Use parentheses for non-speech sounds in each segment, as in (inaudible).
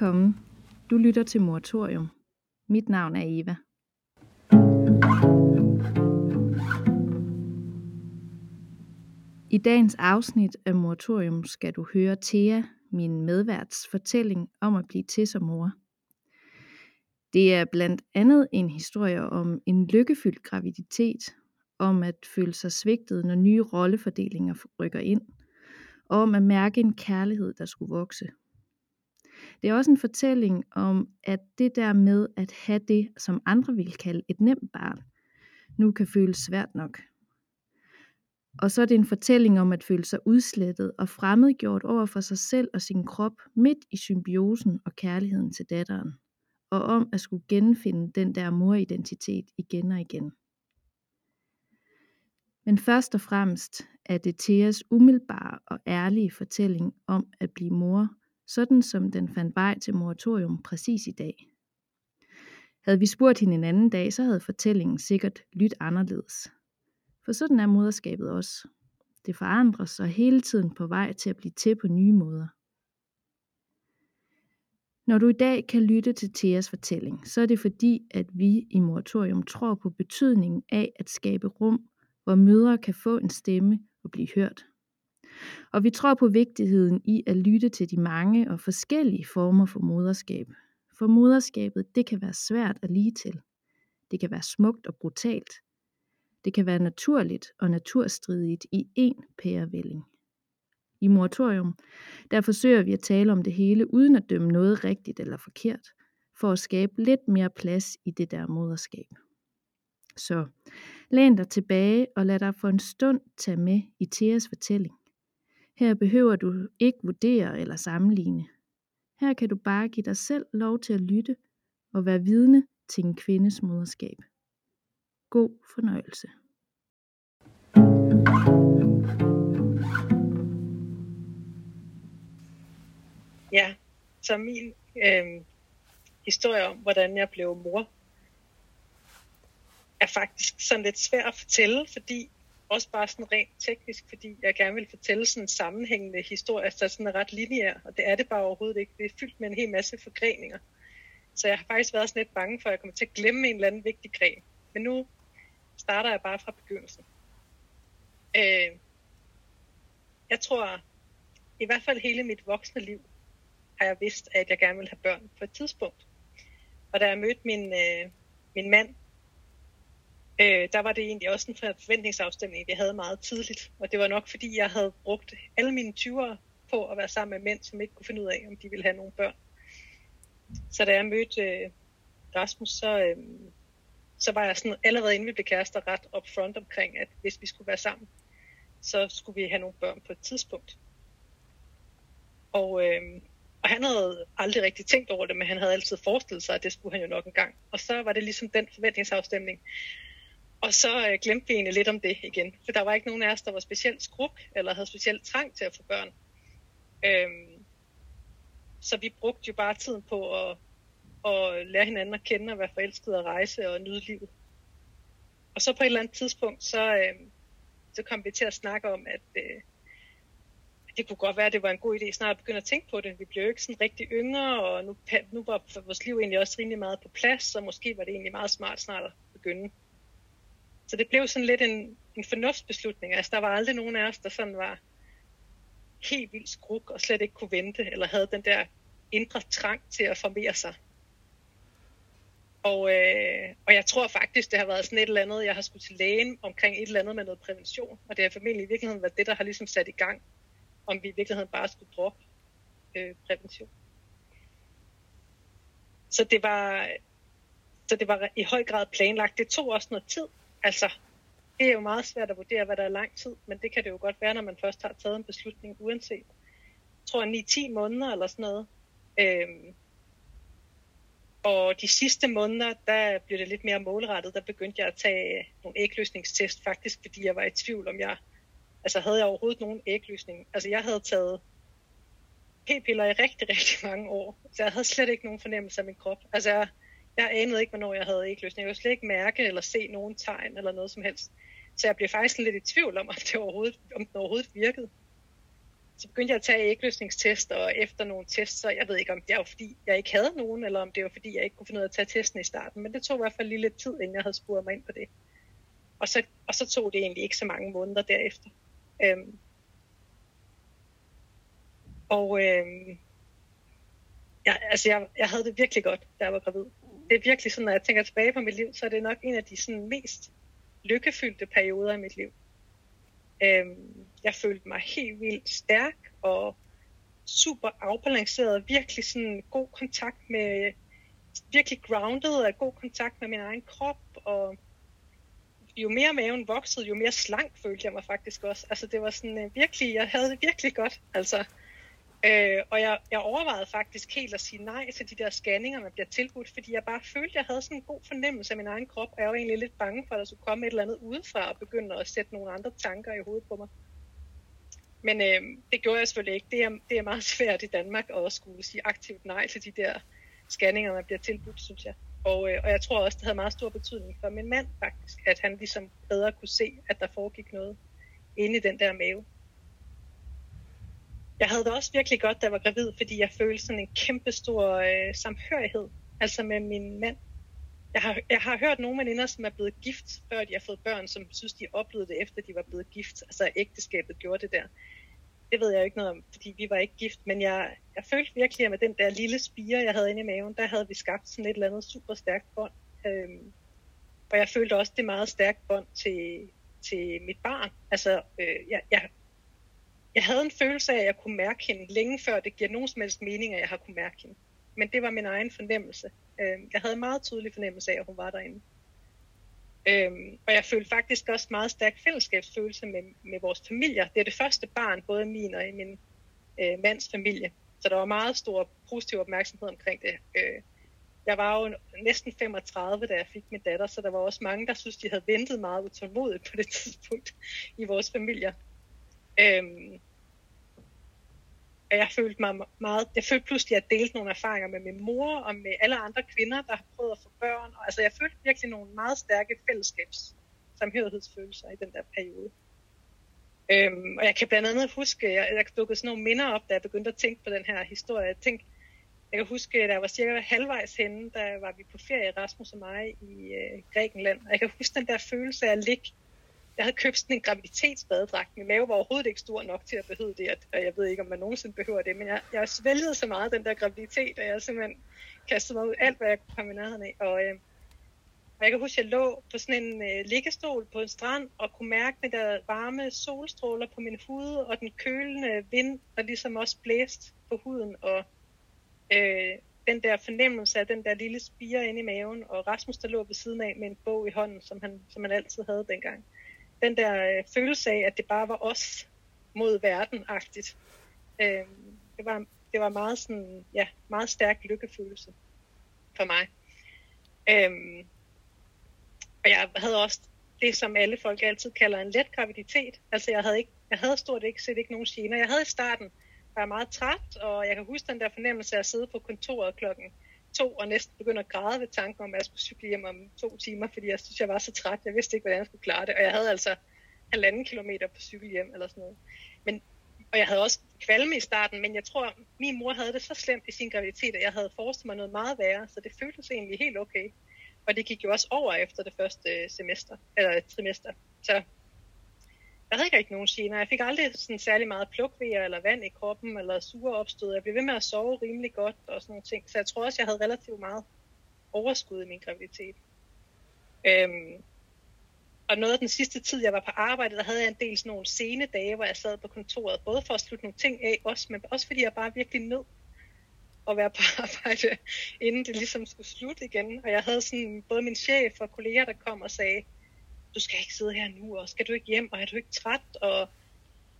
Velkommen. Du lytter til Moratorium. Mit navn er Eva. I dagens afsnit af Moratorium skal du høre Thea, min medværts fortælling om at blive til som mor. Det er blandt andet en historie om en lykkefyldt graviditet, om at føle sig svigtet, når nye rollefordelinger rykker ind, og om at mærke en kærlighed, der skulle vokse. Det er også en fortælling om, at det der med at have det, som andre vil kalde et nemt barn, nu kan føles svært nok. Og så er det en fortælling om at føle sig udslettet og fremmedgjort over for sig selv og sin krop midt i symbiosen og kærligheden til datteren. Og om at skulle genfinde den der moridentitet igen og igen. Men først og fremmest er det Theas umiddelbare og ærlige fortælling om at blive mor, sådan som den fandt vej til moratorium præcis i dag. Havde vi spurgt hende en anden dag, så havde fortællingen sikkert lyttet anderledes. For sådan er moderskabet også. Det forandrer sig hele tiden på vej til at blive til på nye måder. Når du i dag kan lytte til Theas fortælling, så er det fordi, at vi i Moratorium tror på betydningen af at skabe rum, hvor mødre kan få en stemme og blive hørt. Og vi tror på vigtigheden i at lytte til de mange og forskellige former for moderskab. For moderskabet, det kan være svært at lige til. Det kan være smukt og brutalt. Det kan være naturligt og naturstridigt i én pærevælling. I moratorium, der forsøger vi at tale om det hele uden at dømme noget rigtigt eller forkert, for at skabe lidt mere plads i det der moderskab. Så læn dig tilbage og lad dig for en stund tage med i Theas fortælling. Her behøver du ikke vurdere eller sammenligne. Her kan du bare give dig selv lov til at lytte og være vidne til en kvindes moderskab. God fornøjelse. Ja, så min øh, historie om, hvordan jeg blev mor, er faktisk sådan lidt svær at fortælle, fordi også bare sådan rent teknisk, fordi jeg gerne vil fortælle sådan en sammenhængende historie, altså sådan er ret lineær, og det er det bare overhovedet ikke. Det er fyldt med en hel masse forgreninger. Så jeg har faktisk været sådan lidt bange for, at jeg kommer til at glemme en eller anden vigtig gren. Men nu starter jeg bare fra begyndelsen. Øh, jeg tror, i hvert fald hele mit voksne liv, har jeg vidst, at jeg gerne vil have børn på et tidspunkt. Og da jeg mødte min, øh, min mand, øh, der var det egentlig også en forventningsafstemning, vi havde meget tidligt. Og det var nok, fordi jeg havde brugt alle mine 20'ere på at være sammen med mænd, som ikke kunne finde ud af, om de ville have nogle børn. Så da jeg mødte øh, Rasmus, så, øh, så var jeg sådan, allerede inden vi blev kærester ret upfront omkring, at hvis vi skulle være sammen, så skulle vi have nogle børn på et tidspunkt. Og, øh, og han havde aldrig rigtig tænkt over det, men han havde altid forestillet sig, at det skulle han jo nok en gang. Og så var det ligesom den forventningsafstemning. Og så øh, glemte vi egentlig lidt om det igen, for der var ikke nogen af os, der var specielt skruk, eller havde specielt trang til at få børn. Øhm, så vi brugte jo bare tiden på at, at lære hinanden at kende og være forelsket og rejse og nyde livet. Og så på et eller andet tidspunkt, så, øh, så kom vi til at snakke om, at øh, det kunne godt være, at det var en god idé snart at begynde at tænke på det. Vi blev jo ikke sådan rigtig yngre, og nu, nu var vores liv egentlig også rimelig meget på plads, så måske var det egentlig meget smart snart at begynde. Så det blev sådan lidt en, en fornuftsbeslutning. Altså der var aldrig nogen af os, der sådan var helt vildt skruk og slet ikke kunne vente, eller havde den der indre trang til at formere sig. Og, øh, og jeg tror faktisk, det har været sådan et eller andet, jeg har skulle til lægen omkring et eller andet med noget prævention. Og det har formentlig i virkeligheden været det, der har ligesom sat i gang, om vi i virkeligheden bare skulle droppe øh, prævention. Så det var, så det var i høj grad planlagt. Det tog også noget tid. Altså, det er jo meget svært at vurdere, hvad der er lang tid, men det kan det jo godt være, når man først har taget en beslutning, uanset. Jeg tror, 9-10 måneder eller sådan noget. Øhm, og de sidste måneder, der blev det lidt mere målrettet. Der begyndte jeg at tage nogle ægløsningstest, faktisk fordi jeg var i tvivl om jeg, altså havde jeg overhovedet nogen ægløsning. Altså jeg havde taget p-piller i rigtig, rigtig mange år, så jeg havde slet ikke nogen fornemmelse af min krop. Altså jeg, jeg anede ikke, hvornår jeg havde ægløsning. Jeg kunne slet ikke mærke eller se nogen tegn eller noget som helst. Så jeg blev faktisk lidt i tvivl om, om, det overhovedet, om den overhovedet virkede. så begyndte jeg at tage ægløsningstest, og efter nogle tests, så jeg ved ikke, om det var fordi, jeg ikke havde nogen, eller om det var fordi, jeg ikke kunne finde ud af at tage testen i starten. Men det tog i hvert fald lige lidt tid, inden jeg havde spurgt mig ind på det. Og så, og så tog det egentlig ikke så mange måneder derefter. Øhm, og øhm, jeg, altså jeg, jeg havde det virkelig godt, da jeg var gravid. Det er virkelig sådan, når jeg tænker tilbage på mit liv, så er det nok en af de sådan mest lykkefyldte perioder i mit liv. Øhm, jeg følte mig helt vildt stærk og super afbalanceret, virkelig sådan god kontakt med, virkelig grounded og god kontakt med min egen krop, og jo mere maven voksede, jo mere slank følte jeg mig faktisk også. Altså det var sådan øh, virkelig, jeg havde det virkelig godt, altså. Øh, og jeg, jeg overvejede faktisk helt at sige nej til de der scanninger, man bliver tilbudt, fordi jeg bare følte, at jeg havde sådan en god fornemmelse af min egen krop, og jeg var egentlig lidt bange for, at der skulle komme et eller andet udefra og begynde at sætte nogle andre tanker i hovedet på mig. Men øh, det gjorde jeg selvfølgelig ikke. Det er, det er meget (laughs) svært i Danmark at skulle sige aktivt nej til de der scanninger, man bliver tilbudt, synes jeg. Og, øh, og jeg tror også, det havde meget stor betydning for min mand faktisk, at han ligesom bedre kunne se, at der foregik noget inde i den der mave. Jeg havde det også virkelig godt, da jeg var gravid, fordi jeg følte sådan en kæmpe stor øh, samhørighed, altså med min mand. Jeg har, jeg har hørt nogle veninder, som er blevet gift, før de har fået børn, som synes, de oplevede det, efter de var blevet gift. Altså ægteskabet gjorde det der. Det ved jeg jo ikke noget om, fordi vi var ikke gift, men jeg, jeg følte virkelig, at med den der lille spire, jeg havde inde i maven, der havde vi skabt sådan et eller andet super stærkt bånd. Øhm, og jeg følte også det meget stærkt bånd til, til mit barn. Altså, øh, jeg, jeg, jeg havde en følelse af, at jeg kunne mærke hende længe før det giver nogen som helst mening, at jeg har kunne mærke hende. Men det var min egen fornemmelse. Øhm, jeg havde en meget tydelig fornemmelse af, at hun var derinde. Øhm, og jeg følte faktisk også meget stærk fællesskabsfølelse med, med vores familier. Det er det første barn, både min og i min øh, mands familie. Så der var meget stor positiv opmærksomhed omkring det. Øh, jeg var jo næsten 35, da jeg fik min datter, så der var også mange, der synes, de havde ventet meget utålmodigt på det (laughs) tidspunkt i vores familier. Øhm, og jeg følte mig meget, jeg følte pludselig, at jeg delte nogle erfaringer med min mor og med alle andre kvinder, der har prøvet at få børn. Og, altså jeg følte virkelig nogle meget stærke fællesskabs samhørighedsfølelser i den der periode. Øhm, og jeg kan blandt andet huske, jeg, jeg dukkede sådan nogle minder op, da jeg begyndte at tænke på den her historie. Jeg, tænkte, jeg kan huske, da jeg var cirka halvvejs henne, der var vi på ferie, Rasmus og mig, i øh, Grækenland. Og jeg kan huske den der følelse af at ligge jeg havde købt sådan en graviditetsbadedragt. Min mave var overhovedet ikke stor nok til at behøve det, og jeg ved ikke, om man nogensinde behøver det, men jeg, jeg svælgede så meget den der graviditet, at jeg simpelthen kastede mig ud alt, hvad jeg kunne komme i nærheden af. Og, øh, og jeg kan huske, at jeg lå på sådan en øh, liggestol på en strand, og kunne mærke de der varme solstråler på min hud, og den kølende vind, der ligesom også blæste på huden, og øh, den der fornemmelse af den der lille spire inde i maven, og Rasmus, der lå ved siden af med en bog i hånden, som han, som han altid havde dengang den der øh, følelse af, at det bare var os mod verden-agtigt. Øh, det, var, det var meget sådan, ja, meget stærk lykkefølelse for mig. Øh, og jeg havde også det, som alle folk altid kalder en let graviditet. Altså jeg havde, ikke, jeg havde stort ikke set ikke nogen gener. Jeg havde i starten var meget træt, og jeg kan huske den der fornemmelse af at sidde på kontoret klokken to og næsten begyndte at græde ved tanken om, at jeg skulle cykle hjem om to timer, fordi jeg synes, jeg var så træt. Jeg vidste ikke, hvordan jeg skulle klare det. Og jeg havde altså halvanden kilometer på cykel hjem eller sådan noget. Men, og jeg havde også kvalme i starten, men jeg tror, min mor havde det så slemt i sin graviditet, at jeg havde forestillet mig noget meget værre, så det føltes egentlig helt okay. Og det gik jo også over efter det første øh, semester, eller trimester. Så jeg havde ikke rigtig nogen gener. Jeg fik aldrig sådan særlig meget plukvejer eller vand i kroppen, eller sure opstød. Jeg blev ved med at sove rimelig godt og sådan nogle ting. Så jeg tror også, jeg havde relativt meget overskud i min graviditet. Øhm, og noget af den sidste tid, jeg var på arbejde, der havde jeg en del sådan nogle sene dage, hvor jeg sad på kontoret, både for at slutte nogle ting af, også, men også fordi jeg bare virkelig nød at være på (laughs) arbejde, inden det ligesom skulle slutte igen. Og jeg havde sådan både min chef og kolleger, der kom og sagde, du skal ikke sidde her nu, og skal du ikke hjem, og er du ikke træt? Og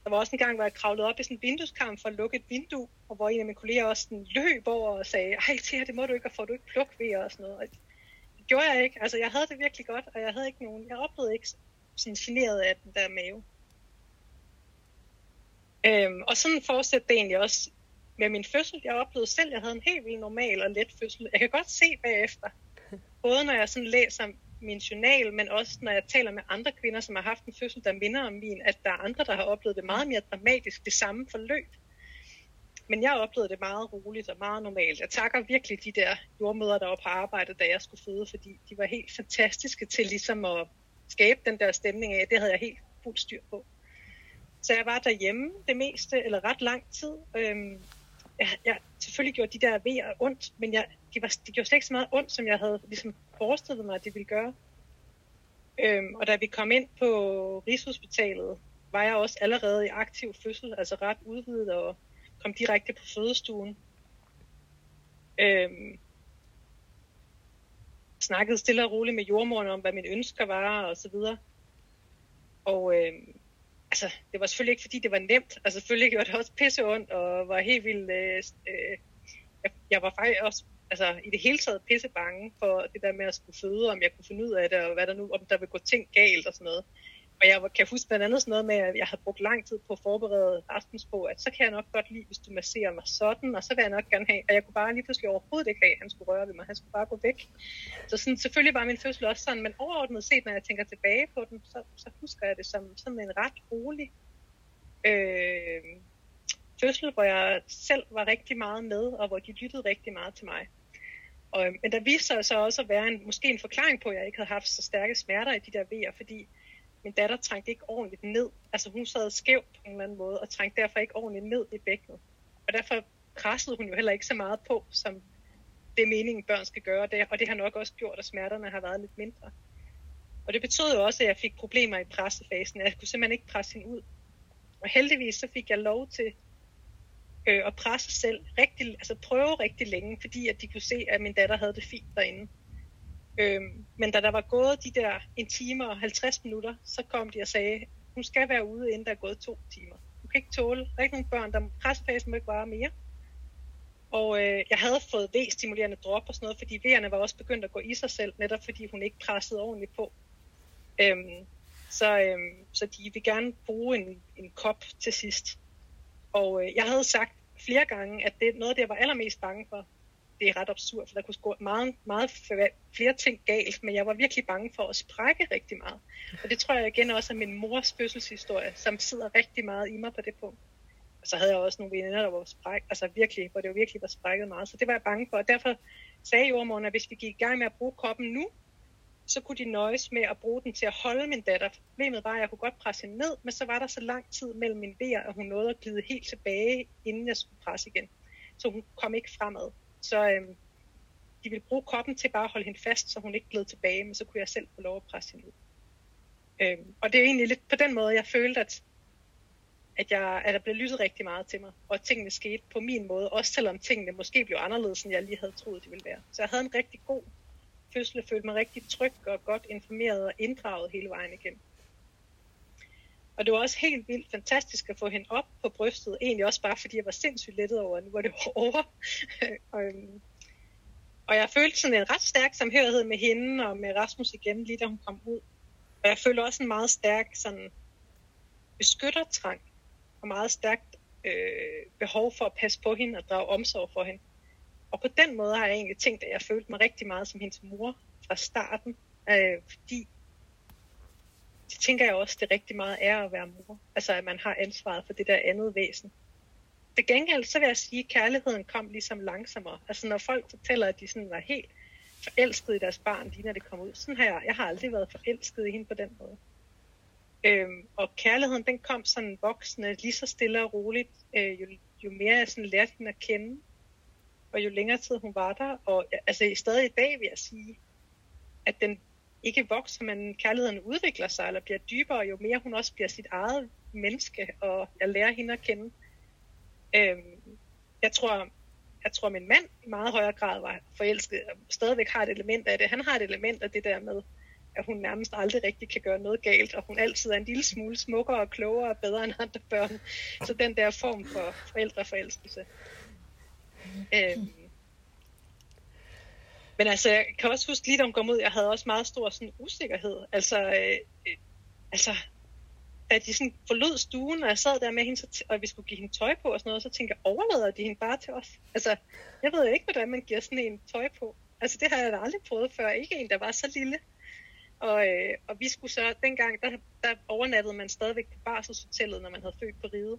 der var også en gang, hvor jeg kravlede op i sådan en vindueskamp for at lukke et vindue, og hvor en af mine kolleger også sådan løb over og sagde, ej Thea, det må du ikke, og får du ikke pluk ved og sådan noget. Og det gjorde jeg ikke. Altså, jeg havde det virkelig godt, og jeg havde ikke nogen, jeg oplevede ikke sådan generet af den der mave. Øhm, og sådan fortsatte det egentlig også med min fødsel. Jeg oplevede selv, at jeg havde en helt vildt normal og let fødsel. Jeg kan godt se bagefter, både når jeg sådan læser min journal, men også når jeg taler med andre kvinder, som har haft en fødsel, der minder om min, at der er andre, der har oplevet det meget mere dramatisk, det samme forløb. Men jeg oplevede det meget roligt og meget normalt. Jeg takker virkelig de der jordmøder, der var på arbejde, da jeg skulle føde, fordi de var helt fantastiske til ligesom at skabe den der stemning af, det havde jeg helt fuld styr på. Så jeg var derhjemme det meste, eller ret lang tid. Øhm, jeg, jeg selvfølgelig gjorde de der vejer ondt, men jeg, de, var, de gjorde slet ikke så meget ondt, som jeg havde ligesom forestillet mig, at det ville gøre. Øhm, og da vi kom ind på Rigshospitalet, var jeg også allerede i aktiv fødsel, altså ret udvidet og kom direkte på fødestuen. Øhm, snakkede stille og roligt med jordmoren om, hvad mine ønsker var og så videre. Og øhm, altså, det var selvfølgelig ikke, fordi det var nemt. Altså, selvfølgelig gjorde det også pisse ondt, og var helt vildt... Øh, øh, jeg, jeg var faktisk også altså, i det hele taget pisse bange for det der med at skulle føde, om jeg kunne finde ud af det, og hvad der nu, om der vil gå ting galt og sådan noget. Og jeg kan huske blandt andet sådan noget med, at jeg havde brugt lang tid på at forberede Rasmus på, at så kan jeg nok godt lide, hvis du masserer mig sådan, og så vil jeg nok gerne have, og jeg kunne bare lige pludselig overhovedet ikke have, at han skulle røre ved mig, han skulle bare gå væk. Så sådan, selvfølgelig var min fødsel også sådan, men overordnet set, når jeg tænker tilbage på den, så, så husker jeg det som sådan en ret rolig øh, fødsel, hvor jeg selv var rigtig meget med, og hvor de lyttede rigtig meget til mig. Og, øhm, men der viste sig så også at være en, måske en forklaring på, at jeg ikke havde haft så stærke smerter i de der vejer, fordi min datter trængte ikke ordentligt ned. Altså hun sad skævt på en eller anden måde, og trængte derfor ikke ordentligt ned i bækkenet. Og derfor pressede hun jo heller ikke så meget på, som det er meningen, børn skal gøre. Det, og det har nok også gjort, at smerterne har været lidt mindre. Og det betød jo også, at jeg fik problemer i pressefasen. Jeg kunne simpelthen ikke presse hende ud. Og heldigvis så fik jeg lov til øh, og presse selv rigtig, altså prøve rigtig længe, fordi at de kunne se, at min datter havde det fint derinde. Øh, men da der var gået de der en time og 50 minutter, så kom de og sagde, hun skal være ude, inden der er gået to timer. Hun kan ikke tåle, der er ikke nogen børn, der pressefasen må ikke vare mere. Og øh, jeg havde fået V-stimulerende drop og sådan noget, fordi V'erne var også begyndt at gå i sig selv, netop fordi hun ikke pressede ordentligt på. Øhm, så, øhm, så de vil gerne bruge en, en kop til sidst. Og øh, jeg havde sagt flere gange, at det noget, det jeg var allermest bange for, det er ret absurd, for der kunne gå meget, meget flere ting galt, men jeg var virkelig bange for at sprække rigtig meget. Og det tror jeg igen også er min mors fødselshistorie, som sidder rigtig meget i mig på det punkt. Og så havde jeg også nogle veninder, der var spræk, altså virkelig, hvor det jo virkelig var sprækket meget. Så det var jeg bange for, og derfor sagde jordmoren, at hvis vi gik i gang med at bruge koppen nu, så kunne de nøjes med at bruge den til at holde min datter. Problemet var, at jeg kunne godt presse hende ned, men så var der så lang tid mellem min vejer, at hun nåede at glide helt tilbage, inden jeg skulle presse igen. Så hun kom ikke fremad. Så øhm, de ville bruge koppen til bare at holde hende fast, så hun ikke gled tilbage, men så kunne jeg selv få lov at presse hende ud. Øhm, og det er egentlig lidt på den måde, jeg følte, at, at, jeg, at der blev lyttet rigtig meget til mig, og at tingene skete på min måde, også selvom tingene måske blev anderledes, end jeg lige havde troet, de ville være. Så jeg havde en rigtig god fødsel, følte mig rigtig tryg og godt informeret og inddraget hele vejen igennem. Og det var også helt vildt fantastisk at få hende op på brystet. Egentlig også bare fordi jeg var sindssygt lettet over, at nu var det (laughs) over. og, og jeg følte sådan en ret stærk samhørighed med hende og med Rasmus igen, lige da hun kom ud. Og jeg følte også en meget stærk sådan beskyttertrang og meget stærkt øh, behov for at passe på hende og drage omsorg for hende. Og på den måde har jeg egentlig tænkt, at jeg følte mig rigtig meget som hendes mor fra starten, øh, fordi det tænker jeg også, det rigtig meget er at være mor. Altså, at man har ansvaret for det der andet væsen. Til gengæld, så vil jeg sige, at kærligheden kom ligesom langsommere. Altså, når folk fortæller, at de sådan var helt forelsket i deres barn, lige når det kom ud. Sådan har jeg, jeg har aldrig været forelsket i hende på den måde. Øhm, og kærligheden, den kom sådan voksende, lige så stille og roligt, øh, jo, jo mere jeg sådan lærte hende at kende, og jo længere tid hun var der. Og altså stadig i dag vil jeg sige, at den ikke vokser, men kærligheden udvikler sig, eller bliver dybere, jo mere hun også bliver sit eget menneske, og jeg lærer hende at kende. Øhm, jeg tror, jeg tror, min mand i meget højere grad var forelsket, og stadigvæk har et element af det. Han har et element af det der med, at hun nærmest aldrig rigtig kan gøre noget galt, og hun altid er en lille smule smukkere og klogere og bedre end andre børn. Så den der form for forældreforelskelse. Øhm, men altså, jeg kan også huske lige da hun kom ud, jeg havde også meget stor sådan, usikkerhed. Altså, øh, øh, altså, at de sådan forlod stuen, og jeg sad der med hende, så og vi skulle give hende tøj på og sådan noget, så tænkte jeg, overlader de hende bare til os? Altså, jeg ved jo ikke, hvordan man giver sådan en tøj på. Altså, det har jeg da aldrig prøvet før. Ikke en, der var så lille. Og, øh, og vi skulle så, dengang, der, der overnattede man stadigvæk på barselshotellet, når man havde født på ride.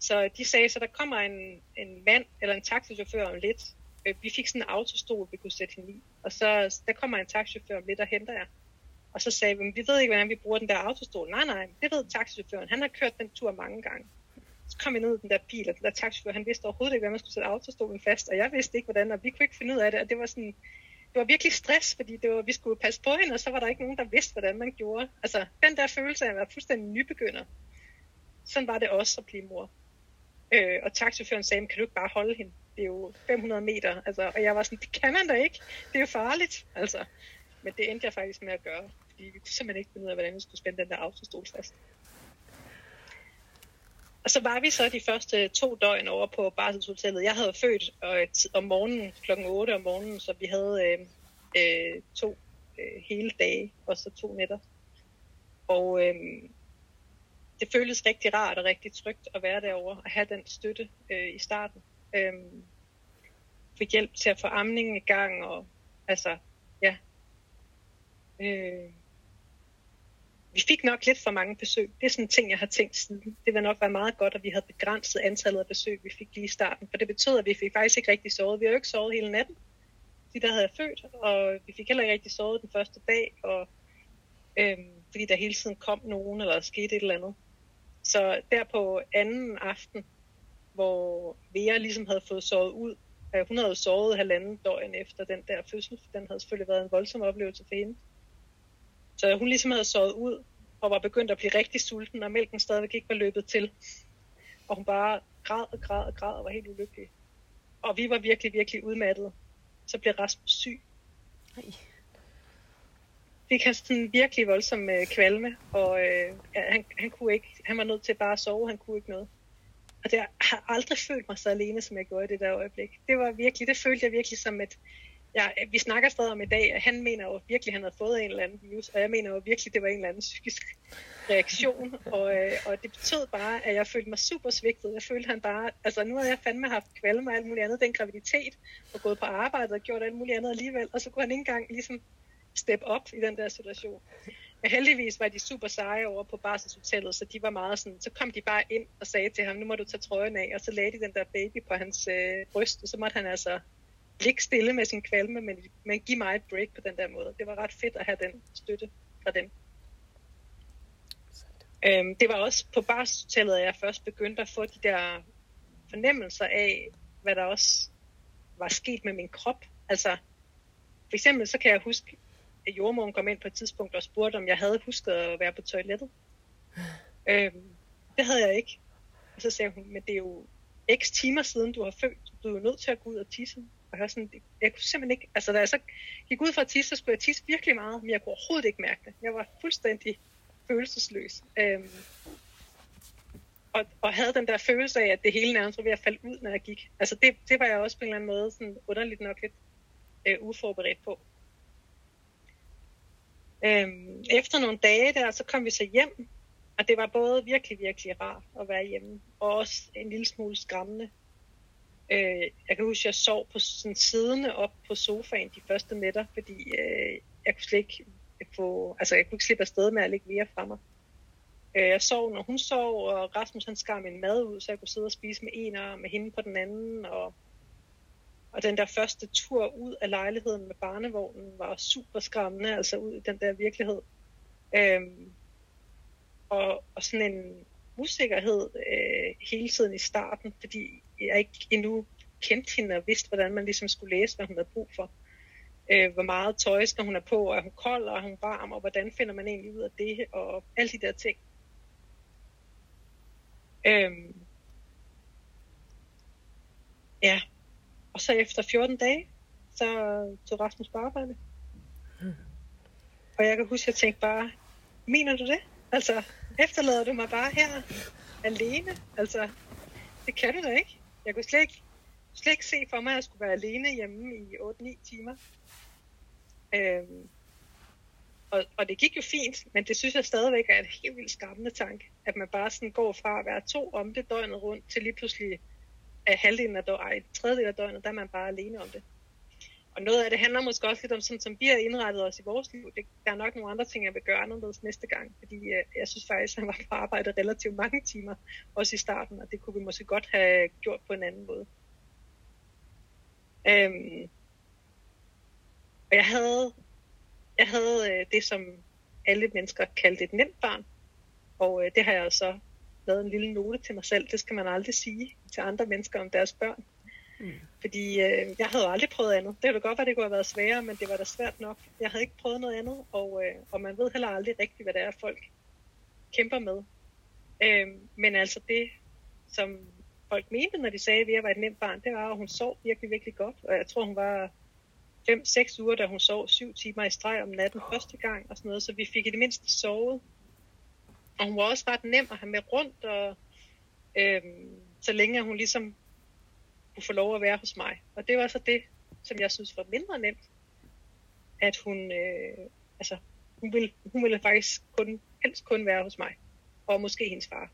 Så de sagde, så der kommer en, en mand eller en taxichauffør om lidt. Øh, vi fik sådan en autostol, vi kunne sætte hende i. Og så der kommer en taxichauffør om lidt og henter jer. Og så sagde vi, vi ved ikke, hvordan vi bruger den der autostol. Nej, nej, det ved taxichaufføren. Han har kørt den tur mange gange. Så kom vi ned i den der bil, og den der taxichauffør, han vidste overhovedet ikke, hvordan man skulle sætte autostolen fast. Og jeg vidste ikke, hvordan, og vi kunne ikke finde ud af det. Og det var sådan, det var virkelig stress, fordi det var, vi skulle passe på hende, og så var der ikke nogen, der vidste, hvordan man gjorde. Altså, den der følelse af at være fuldstændig nybegynder. Sådan var det også at blive mor. Øh, og taxichaufføren sagde, kan du ikke bare holde hende? Det er jo 500 meter. Altså, og jeg var sådan, det kan man da ikke. Det er jo farligt. Altså. Men det endte jeg faktisk med at gøre, fordi vi kunne simpelthen ikke finde ud af, hvordan vi skulle spænde den der autostol fast. Og så var vi så de første to døgn over på barselshotellet. Jeg havde født og om morgenen, klokken 8 om morgenen, så vi havde øh, øh, to øh, hele dage, og så to nætter. Og øh, det føles rigtig rart og rigtig trygt at være derovre og have den støtte øh, i starten. Øh, få hjælp til at få amningen i gang, og altså, ja. Øh, vi fik nok lidt for mange besøg. Det er sådan en ting, jeg har tænkt siden. Det vil nok være meget godt, at vi havde begrænset antallet af besøg, vi fik lige i starten. For det betød, at vi fik faktisk ikke rigtig sovet. Vi har jo ikke sovet hele natten, de der havde født, og vi fik heller ikke rigtig sovet den første dag, og, øhm, fordi der hele tiden kom nogen, eller der skete et eller andet. Så der på anden aften, hvor Vera ligesom havde fået sovet ud, øh, hun havde sovet halvanden døgn efter den der fødsel, for den havde selvfølgelig været en voldsom oplevelse for hende. Så hun ligesom havde sovet ud og var begyndt at blive rigtig sulten, og mælken stadigvæk ikke var løbet til. Og hun bare græd og græd og græd og var helt ulykkelig. Og vi var virkelig, virkelig udmattede. Så blev Rasmus syg. Ej. Fik han sådan virkelig voldsom øh, kvalme, og øh, han, han, kunne ikke, han var nødt til bare at sove, han kunne ikke noget. Og det, jeg har aldrig følt mig så alene, som jeg gjorde i det der øjeblik. Det var virkelig, det følte jeg virkelig som et, ja, vi snakker stadig om i dag, at han mener jo virkelig, at han havde fået en eller anden virus, og jeg mener jo virkelig, det var en eller anden psykisk reaktion, og, øh, og det betød bare, at jeg følte mig super svigtet. Jeg følte han bare, altså nu havde jeg fandme haft kvalme og alt muligt andet, den graviditet, og gået på arbejde og gjort alt muligt andet alligevel, og så kunne han ikke engang ligesom step op i den der situation. Men heldigvis var de super seje over på barselshotellet, så de var meget sådan, så kom de bare ind og sagde til ham, nu må du tage trøjen af, og så lagde de den der baby på hans øh, bryst, og så måtte han altså ligge stille med sin kvalme, men, men give mig et break på den der måde. Det var ret fedt at have den støtte fra dem. Øhm, det var også på barselshotellet, at jeg først begyndte at få de der fornemmelser af, hvad der også var sket med min krop. Altså, for eksempel så kan jeg huske, at jordmoren kom ind på et tidspunkt og spurgte, om jeg havde husket at være på toilettet. øhm, det havde jeg ikke. Og så sagde hun, men det er jo x timer siden, du har født. Du er jo nødt til at gå ud og tisse. Og jeg, sådan, jeg kunne simpelthen ikke, altså da jeg så gik ud fra at tisse, så skulle jeg tisse virkelig meget, men jeg kunne overhovedet ikke mærke det. Jeg var fuldstændig følelsesløs. Øhm, og, og havde den der følelse af, at det hele nærmest var ved at falde ud, når jeg gik. Altså det, det var jeg også på en eller anden måde sådan underligt nok lidt øh, uforberedt på. Øhm, efter nogle dage der, så kom vi så hjem, og det var både virkelig, virkelig rart at være hjemme, og også en lille smule skræmmende. Øh, jeg kan huske, at jeg sov på sådan siddende op på sofaen de første nætter, fordi øh, jeg kunne slet ikke få, altså jeg kunne ikke slippe afsted med at ligge mere fra mig. Øh, jeg sov, når hun sov, og Rasmus han skar min mad ud, så jeg kunne sidde og spise med en arm, med hende på den anden, og, og den der første tur ud af lejligheden med barnevognen var super skræmmende, altså ud i den der virkelighed. Øhm, og, og sådan en usikkerhed øh, hele tiden i starten, fordi jeg ikke endnu kendte hende og vidste, hvordan man ligesom skulle læse, hvad hun havde brug for. Øh, hvor meget tøj skal hun have på, er hun kold, og er hun varm, og hvordan finder man egentlig ud af det, og alle de der ting. Øhm, ja, og så efter 14 dage, så tog Rasmus på arbejde. Og jeg kan huske, at jeg tænkte bare, mener du det? Altså, efterlader du mig bare her alene? Altså, det kan du da ikke. Jeg kunne slet ikke, slet ikke se for mig, at jeg skulle være alene hjemme i 8-9 timer. Øhm, og, og det gik jo fint, men det synes jeg stadigvæk er en helt vildt skræmmende tanke, at man bare sådan går fra at være to om det døgnet rundt, til lige pludselig af halvdelen af døgnet, ej, tredjedel af døgnet, der er man bare alene om det. og noget af det handler måske også lidt om, sådan, som vi har indrettet os i vores liv. Det, der er nok nogle andre ting, jeg vil gøre anderledes næste gang, fordi øh, jeg synes faktisk, at han var på arbejde relativt mange timer, også i starten, og det kunne vi måske godt have gjort på en anden måde. Øhm, og jeg havde, jeg havde øh, det, som alle mennesker kaldte et nemt barn, og øh, det har jeg så lavet en lille note til mig selv. Det skal man aldrig sige til andre mennesker om deres børn. Mm. Fordi øh, jeg havde aldrig prøvet andet. Det ville godt være, det kunne have været sværere, men det var da svært nok. Jeg havde ikke prøvet noget andet, og, øh, og man ved heller aldrig rigtigt, hvad det er, folk kæmper med. Øh, men altså det, som folk mente, når de sagde, at vi var et nemt barn, det var, at hun sov virkelig, virkelig godt. Og jeg tror, hun var 5-6 uger, da hun sov 7 timer i streg om natten første gang og sådan noget, så vi fik i det mindste sovet. Og hun var også ret nem at have med rundt, og øh, så længe hun ligesom kunne få lov at være hos mig. Og det var så det, som jeg synes var mindre nemt, at hun, øh, altså, hun ville, hun ville faktisk kun, helst kun være hos mig, og måske hendes far.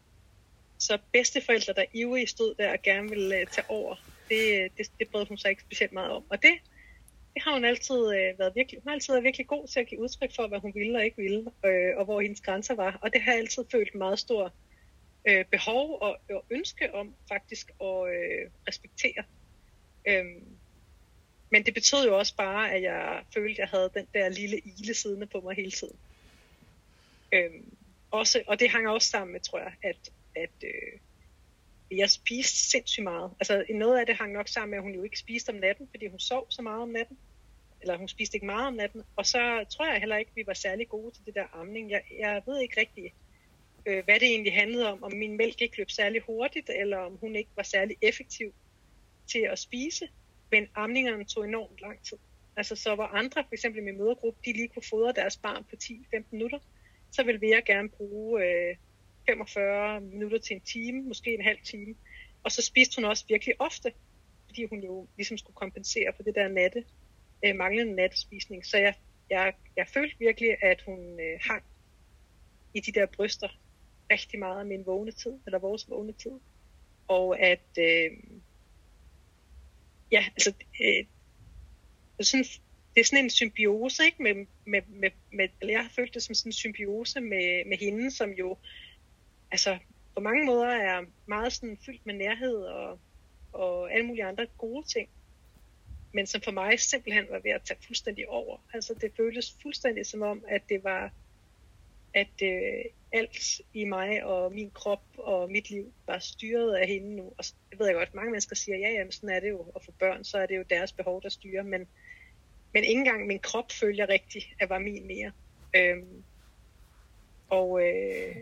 Så bedsteforældre, der ivrigt stod der og gerne ville uh, tage over, det, øh, det, det brød hun sig ikke specielt meget om. Og det, det har hun altid øh, været virkelig, hun har altid været virkelig god til at give udtryk for, hvad hun ville og ikke ville, øh, og hvor hendes grænser var. Og det har jeg altid følt meget stor øh, behov og, og ønske om faktisk at øh, respektere. Øhm, men det betød jo også bare, at jeg følte, at jeg havde den der lille ile siddende på mig hele tiden. Øhm, også, og det hang også sammen med, tror jeg, at at øh, jeg spiste sindssygt meget. Altså noget af det hang nok sammen med, at hun jo ikke spiste om natten, fordi hun sov så meget om natten. Eller hun spiste ikke meget om natten. Og så tror jeg heller ikke, vi var særlig gode til det der amning. Jeg, jeg ved ikke rigtigt, øh, hvad det egentlig handlede om. Om min mælk ikke løb særlig hurtigt, eller om hun ikke var særlig effektiv til at spise. Men amningerne tog enormt lang tid. Altså så var andre, for eksempel i min mødergruppe, de lige kunne fodre deres barn på 10-15 minutter, så ville vi gerne bruge øh, 45 minutter til en time, måske en halv time. Og så spiste hun også virkelig ofte, fordi hun jo ligesom skulle kompensere for det der natte, øh, manglende natspisning. Så jeg, jeg, jeg følte virkelig, at hun øh, hang i de der bryster rigtig meget af min vågne tid, eller vores vågne tid. Og at, øh, ja, altså, øh, sådan, det er sådan en symbiose, ikke, med, med, med, med, eller jeg har følt det som sådan en symbiose med, med hende, som jo altså på mange måder er meget sådan fyldt med nærhed og, og alle mulige andre gode ting. Men som for mig simpelthen var ved at tage fuldstændig over. Altså det føltes fuldstændig som om, at det var, at øh, alt i mig og min krop og mit liv var styret af hende nu. Og det ved jeg godt, mange mennesker siger, ja, jamen sådan er det jo at få børn, så er det jo deres behov, der styrer. Men, men ikke engang min krop følger rigtigt, at var min mere. Øhm, og, øh,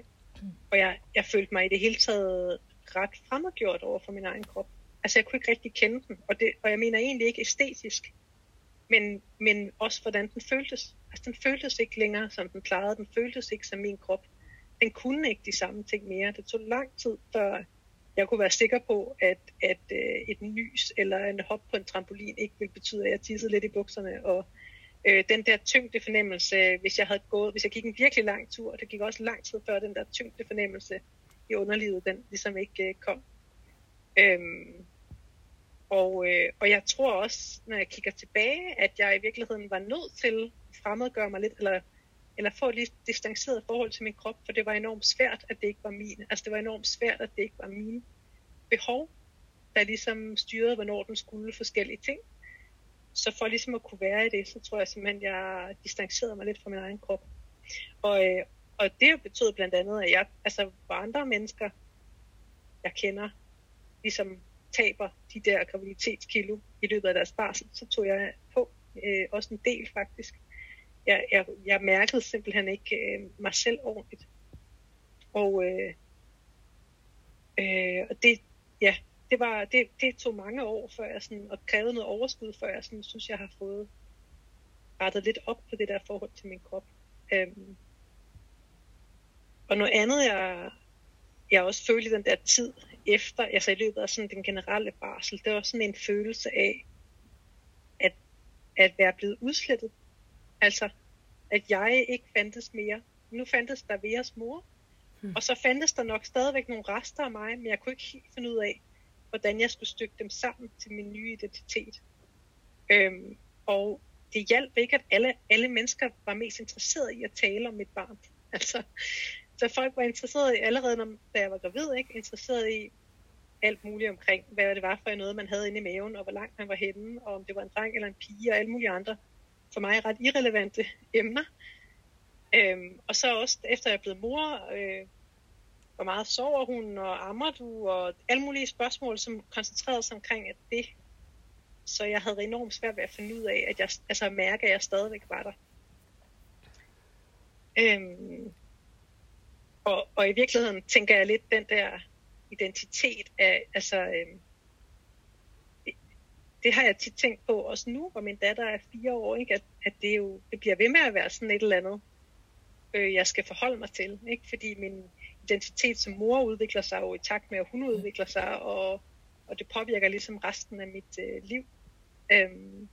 og jeg, jeg følte mig i det hele taget ret fremmedgjort over for min egen krop. Altså jeg kunne ikke rigtig kende den, og, det, og jeg mener egentlig ikke æstetisk, men, men også hvordan den føltes. Altså den føltes ikke længere, som den plejede. Den føltes ikke som min krop. Den kunne ikke de samme ting mere. Det tog lang tid, før jeg kunne være sikker på, at, at øh, et nys eller en hop på en trampolin ikke ville betyde, at jeg tissede lidt i bukserne, og øh, den der tyngde fornemmelse, hvis jeg havde gået, hvis jeg gik en virkelig lang tur, og det gik også lang tid før den der tyngde fornemmelse i underlivet, den ligesom ikke øh, kom. Øhm, og, øh, og jeg tror også, når jeg kigger tilbage, at jeg i virkeligheden var nødt til at fremmedgøre mig lidt, eller, eller få et lidt distanceret forhold til min krop, for det var enormt svært, at det ikke var min. Altså det var enormt svært, at det ikke var mine behov, der ligesom styrede, hvornår den skulle forskellige ting så for ligesom at kunne være i det, så tror jeg simpelthen, jeg distancerede mig lidt fra min egen krop. Og, øh, og det betød blandt andet, at jeg, altså var andre mennesker, jeg kender, ligesom taber de der graviditetskilo i løbet af deres barsel, så tog jeg på øh, også en del faktisk. Jeg, jeg, jeg mærkede simpelthen ikke øh, mig selv ordentligt. Og, øh, øh, og det, ja, det, var, det, det tog mange år, før jeg sådan, og krævede noget overskud, før jeg sådan, synes, jeg har fået rettet lidt op på det der forhold til min krop. Øhm, og noget andet, jeg, jeg også følte i den der tid efter, altså i løbet af sådan den generelle barsel, det var sådan en følelse af, at, at være blevet udslettet. Altså, at jeg ikke fandtes mere. Nu fandtes der Veras mor, hmm. og så fandtes der nok stadigvæk nogle rester af mig, men jeg kunne ikke helt finde ud af, hvordan jeg skulle stykke dem sammen til min nye identitet. Øhm, Og det hjalp ikke, at alle, alle mennesker var mest interesserede i at tale om mit barn. Altså, så folk var interesserede i, allerede når, da jeg var gravid, ikke? interesseret i alt muligt omkring, hvad det var for noget, man havde inde i maven, og hvor langt man var henne, og om det var en dreng eller en pige, og alle mulige andre, for mig ret irrelevante (laughs) emner. Øhm, og så også, efter jeg er blevet mor, øh, hvor meget sover hun, og ammer du, og alle mulige spørgsmål, som koncentrerede sig omkring at det. Så jeg havde enormt svært ved at finde ud af, at jeg, altså mærke, at jeg stadigvæk var der. Øhm, og, og i virkeligheden tænker jeg lidt den der identitet af, altså, øh, det, det har jeg tit tænkt på også nu, hvor min datter er fire år, ikke? At, at det jo det bliver ved med at være sådan et eller andet, øh, jeg skal forholde mig til, ikke? fordi min identitet som mor udvikler sig jo i takt med, at hun udvikler sig, og, og det påvirker ligesom resten af mit øh, liv. Øhm,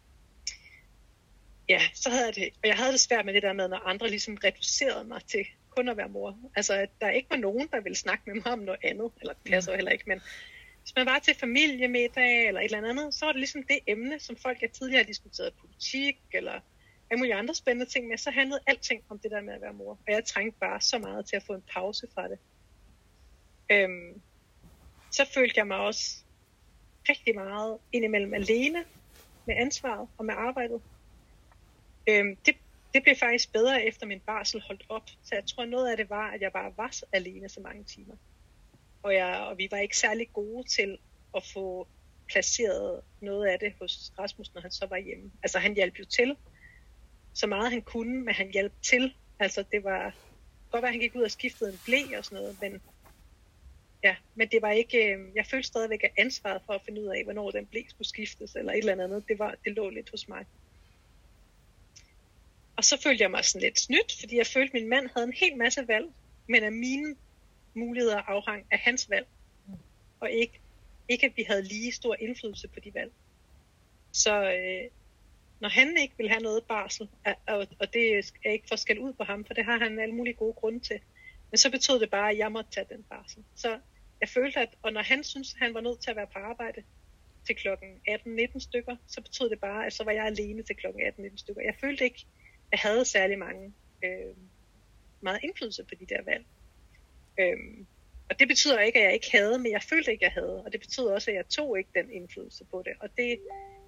ja, så havde jeg det, og jeg havde det svært med det der med, når andre ligesom reducerede mig til kun at være mor. Altså, at der ikke var nogen, der ville snakke med mig om noget andet, eller det passer heller ikke, men hvis man var til familiemiddag eller et eller andet, så var det ligesom det emne, som folk jeg tidligere har diskuteret politik, eller alle mulige andre spændende ting med, så handlede alting om det der med at være mor. Og jeg trængte bare så meget til at få en pause fra det. Øhm, så følte jeg mig også rigtig meget indimellem alene med ansvaret og med arbejdet. Øhm, det, det blev faktisk bedre efter min barsel holdt op. Så jeg tror noget af det var, at jeg bare var alene så mange timer. Og, jeg, og vi var ikke særlig gode til at få placeret noget af det hos Rasmus, når han så var hjemme. Altså han hjalp jo til, så meget han kunne, men han hjalp til. Altså det var godt være, at han gik ud og skiftede en blæ og sådan noget, men ja, men det var ikke, øh, jeg følte stadigvæk ansvaret for at finde ud af, hvornår den blæ skulle skiftes, eller et eller andet. Det, var, det lå lidt hos mig. Og så følte jeg mig sådan lidt snydt, fordi jeg følte, at min mand havde en hel masse valg, men at mine muligheder afhang af hans valg, og ikke, ikke at vi havde lige stor indflydelse på de valg. Så øh, når han ikke vil have noget barsel, og, og det er ikke for skal ud på ham, for det har han alle mulige gode grunde til, men så betød det bare, at jeg måtte tage den barsel. Så jeg følte, at og når han syntes, at han var nødt til at være på arbejde til klokken 18-19 stykker, så betød det bare, at så var jeg alene til klokken 18-19 stykker. Jeg følte ikke, havde særlig mange, øh, meget indflydelse på de der valg. Øh, og det betyder ikke, at jeg ikke havde, men jeg følte ikke, at jeg havde. Og det betyder også, at jeg tog ikke den indflydelse på det. Og det,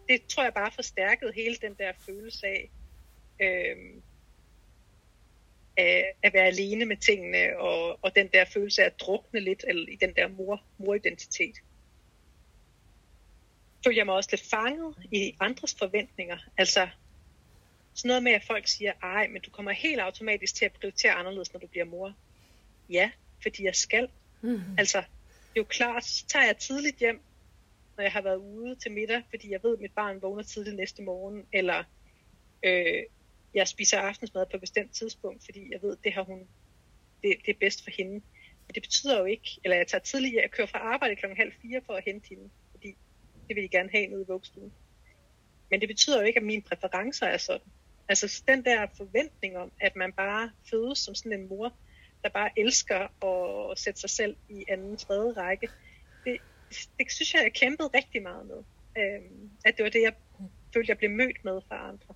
det tror jeg bare forstærkede hele den der følelse af, øh, af at være alene med tingene, og, og den der følelse af at drukne lidt eller i den der mor, moridentitet. Følte jeg mig også lidt fanget i andres forventninger. Altså sådan noget med, at folk siger, ej, men du kommer helt automatisk til at prioritere anderledes, når du bliver mor. Ja, fordi jeg skal. Mm-hmm. Altså, det er jo klart, så tager jeg tidligt hjem, når jeg har været ude til middag, fordi jeg ved, at mit barn vågner tidligt næste morgen, eller øh, jeg spiser aftensmad på et bestemt tidspunkt, fordi jeg ved, at det, har hun, det, det er bedst for hende. Men det betyder jo ikke, eller jeg tager tidligt, jeg kører fra arbejde klokken halv fire for at hente hende, fordi det vil de gerne have nede i vuggestuen. Men det betyder jo ikke, at mine præferencer er sådan. Altså den der forventning om, at man bare fødes som sådan en mor, der bare elsker at sætte sig selv i anden, tredje række, det, det synes jeg, jeg kæmpede rigtig meget med. Øhm, at det var det, jeg følte, jeg blev mødt med fra andre.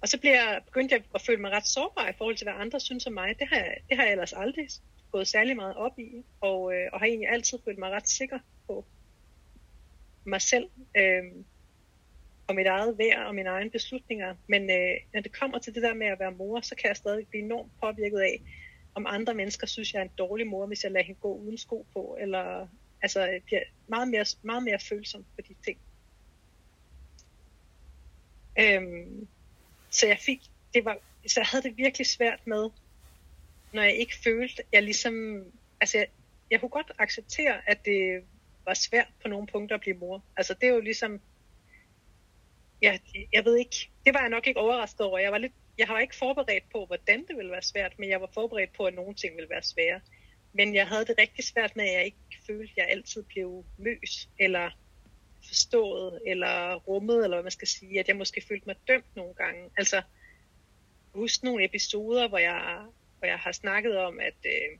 Og så bliver jeg, begyndte jeg at føle mig ret sårbar i forhold til, hvad andre synes om mig. Det har jeg, det har jeg ellers aldrig gået særlig meget op i, og, øh, og har egentlig altid følt mig ret sikker på mig selv, Øhm, og mit eget værd og mine egne beslutninger. Men øh, når det kommer til det der med at være mor, så kan jeg stadig blive enormt påvirket af, om andre mennesker synes, jeg er en dårlig mor, hvis jeg lader hende gå uden sko på, eller altså øh, bliver meget mere, meget mere følsom på de ting. Øhm, så jeg fik, det var, så jeg havde det virkelig svært med, når jeg ikke følte, jeg ligesom, altså jeg, jeg kunne godt acceptere, at det var svært på nogle punkter at blive mor. Altså det er jo ligesom, ja, jeg ved ikke, det var jeg nok ikke overrasket over. Jeg var lidt, jeg var ikke forberedt på, hvordan det ville være svært, men jeg var forberedt på, at nogle ting ville være svære. Men jeg havde det rigtig svært med, at jeg ikke følte, at jeg altid blev løs, eller forstået, eller rummet, eller hvad man skal sige, at jeg måske følte mig dømt nogle gange. Altså, husk nogle episoder, hvor jeg, hvor jeg har snakket om, at øh,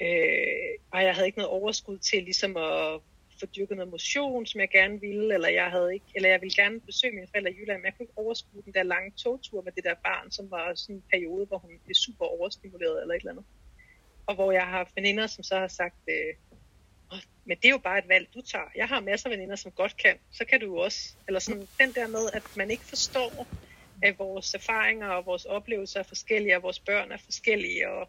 øh, jeg havde ikke noget overskud til ligesom at få dyrket noget motion, som jeg gerne ville, eller jeg havde ikke, eller jeg ville gerne besøge mine forældre i Jylland, men jeg kunne ikke overskue den der lange togtur med det der barn, som var sådan en periode, hvor hun blev super overstimuleret eller et eller andet. Og hvor jeg har veninder, som så har sagt, øh, men det er jo bare et valg, du tager. Jeg har masser af veninder, som godt kan. Så kan du jo også. Eller sådan den der med, at man ikke forstår, at vores erfaringer og vores oplevelser er forskellige, og vores børn er forskellige, og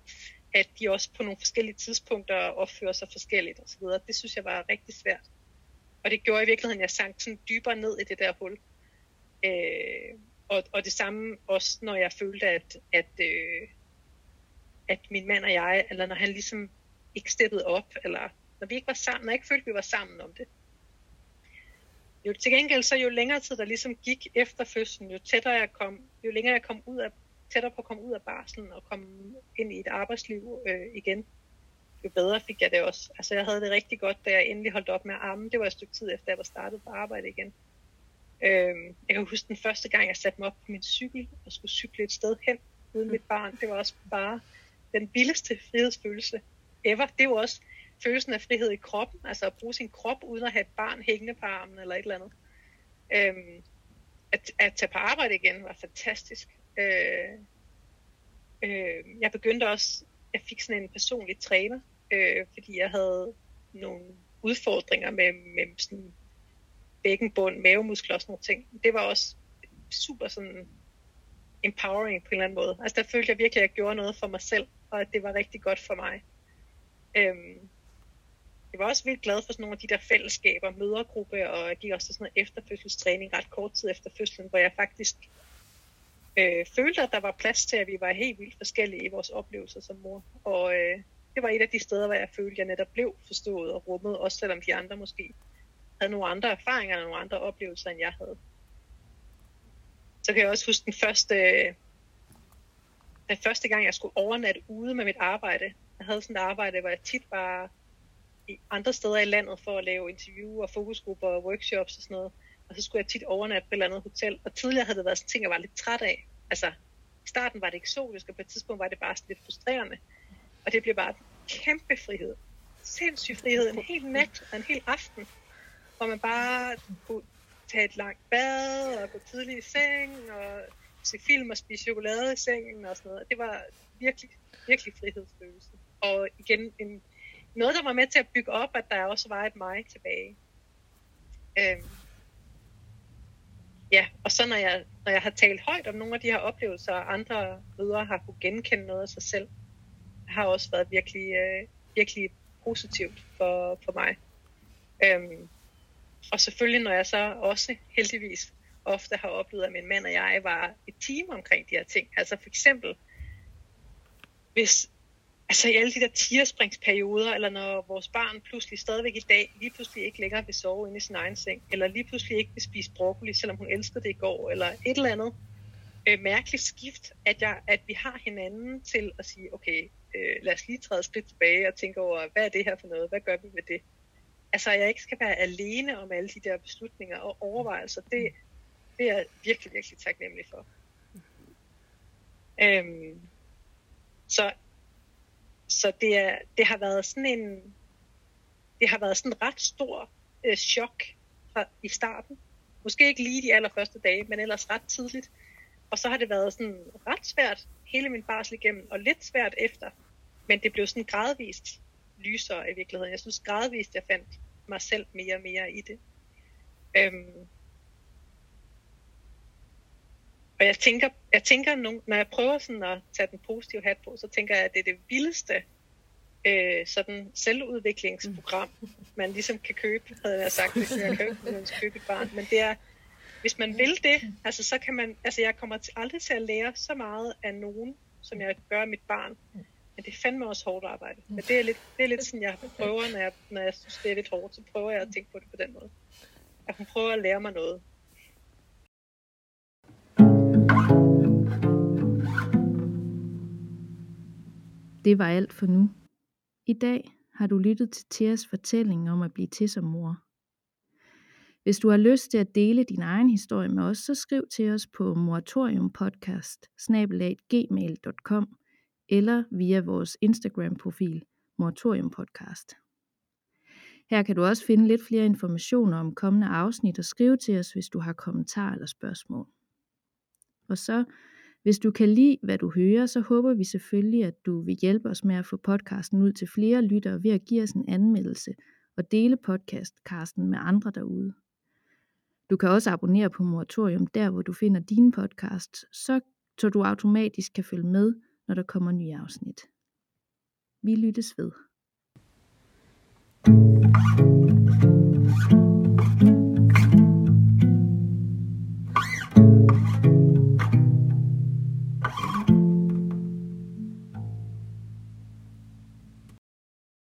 at de også på nogle forskellige tidspunkter opfører sig forskelligt osv. Det synes jeg var rigtig svært. Og det gjorde i virkeligheden, at jeg sank sådan dybere ned i det der hul. Øh, og, og det samme også, når jeg følte, at, at, øh, at min mand og jeg, eller når han ligesom ikke steppede op, eller når vi ikke var sammen, når jeg ikke følte, at vi var sammen om det. Jo til gengæld, så jo længere tid der ligesom gik efter fødslen, jo tættere jeg kom, jo længere jeg kom ud af, tættere på at komme ud af barslen og komme ind i et arbejdsliv øh, igen, jo bedre fik jeg det også. Altså jeg havde det rigtig godt, da jeg endelig holdt op med at. Det var et stykke tid efter, jeg var startet på arbejde igen. Øh, jeg kan huske den første gang, jeg satte mig op på min cykel og skulle cykle et sted hen uden mit barn. Det var også bare den billigste frihedsfølelse ever. Det var også, følelsen af frihed i kroppen, altså at bruge sin krop uden at have et barn hængende på armen eller et eller andet. Øhm, at, at tage på arbejde igen var fantastisk. Øh, øh, jeg begyndte også, jeg fik sådan en personlig træner, øh, fordi jeg havde nogle udfordringer med, med sådan bækkenbund, mavemuskler og sådan nogle ting. Det var også super sådan empowering på en eller anden måde. Altså der følte jeg virkelig, at jeg gjorde noget for mig selv, og at det var rigtig godt for mig. Øhm, jeg var også vildt glad for sådan nogle af de der fællesskaber, mødergruppe, og jeg gik også til sådan noget efterfødselstræning ret kort tid efter fødslen, hvor jeg faktisk øh, følte, at der var plads til, at vi var helt vildt forskellige i vores oplevelser som mor. Og øh, det var et af de steder, hvor jeg følte, at jeg netop blev forstået og rummet, også selvom de andre måske havde nogle andre erfaringer og nogle andre oplevelser, end jeg havde. Så kan jeg også huske den første, den første gang, jeg skulle overnatte ude med mit arbejde. Jeg havde sådan et arbejde, hvor jeg tit bare i andre steder i landet for at lave interview og fokusgrupper og workshops og sådan noget. Og så skulle jeg tit overnatte på et eller andet hotel. Og tidligere havde det været sådan ting, jeg var lidt træt af. Altså, i starten var det eksotisk, og på et tidspunkt var det bare lidt frustrerende. Og det blev bare en kæmpe frihed. Sindssyg frihed. En hel nat og en hel aften. Hvor man bare kunne tage et langt bad og gå tidligt i seng og se film og spise chokolade i sengen og sådan noget. Det var virkelig, virkelig frihedsfølelse. Og igen en noget, der var med til at bygge op, at der også var et mig tilbage. Øhm, ja, og så når jeg, når jeg har talt højt om nogle af de her oplevelser, og andre mødre har kunne genkende noget af sig selv, har også været virkelig, øh, virkelig positivt for, for mig. Øhm, og selvfølgelig, når jeg så også heldigvis ofte har oplevet, at min mand og jeg var et team omkring de her ting. Altså for eksempel, hvis altså i alle de der tierspringsperioder, eller når vores barn pludselig stadigvæk i dag lige pludselig ikke længere vil sove inde i sin egen seng, eller lige pludselig ikke vil spise broccoli, selvom hun elskede det i går, eller et eller andet øh, mærkeligt skift, at, jeg, at vi har hinanden til at sige, okay, øh, lad os lige træde skridt tilbage og tænke over, hvad er det her for noget, hvad gør vi med det? Altså, jeg ikke skal være alene om alle de der beslutninger og overvejelser, det, det er jeg virkelig, virkelig taknemmelig for. Øhm, så så det, er, det har været sådan en det har været sådan en ret stor øh, chok fra, i starten. Måske ikke lige de allerførste dage, men ellers ret tidligt. Og så har det været sådan ret svært hele min barsel igennem, og lidt svært efter. Men det blev sådan gradvist lysere i virkeligheden. Jeg synes gradvist, jeg fandt mig selv mere og mere i det. Øhm, og jeg tænker, jeg tænker når jeg prøver sådan at tage den positive hat på, så tænker jeg, at det er det vildeste øh, sådan selvudviklingsprogram, (laughs) man ligesom kan købe, havde jeg sagt, hvis jeg kan købe et barn. Men det er, hvis man vil det, altså så kan man, altså jeg kommer til, aldrig til at lære så meget af nogen, som jeg gør af mit barn. Men det er fandme også hårdt arbejde. Men det er lidt, det er lidt sådan, jeg prøver, når jeg, når jeg synes, det er lidt hårdt, så prøver jeg at tænke på det på den måde. At hun prøver at lære mig noget. Det var alt for nu. I dag har du lyttet til Theas fortælling om at blive til som mor. Hvis du har lyst til at dele din egen historie med os, så skriv til os på moratoriumpodcast eller via vores Instagram-profil moratoriumpodcast. Her kan du også finde lidt flere informationer om kommende afsnit og skrive til os, hvis du har kommentarer eller spørgsmål. Og så, hvis du kan lide, hvad du hører, så håber vi selvfølgelig, at du vil hjælpe os med at få podcasten ud til flere lyttere ved at give os en anmeldelse og dele podcasten med andre derude. Du kan også abonnere på Moratorium der, hvor du finder dine podcasts, så, så du automatisk kan følge med, når der kommer nye afsnit. Vi lyttes ved. thank you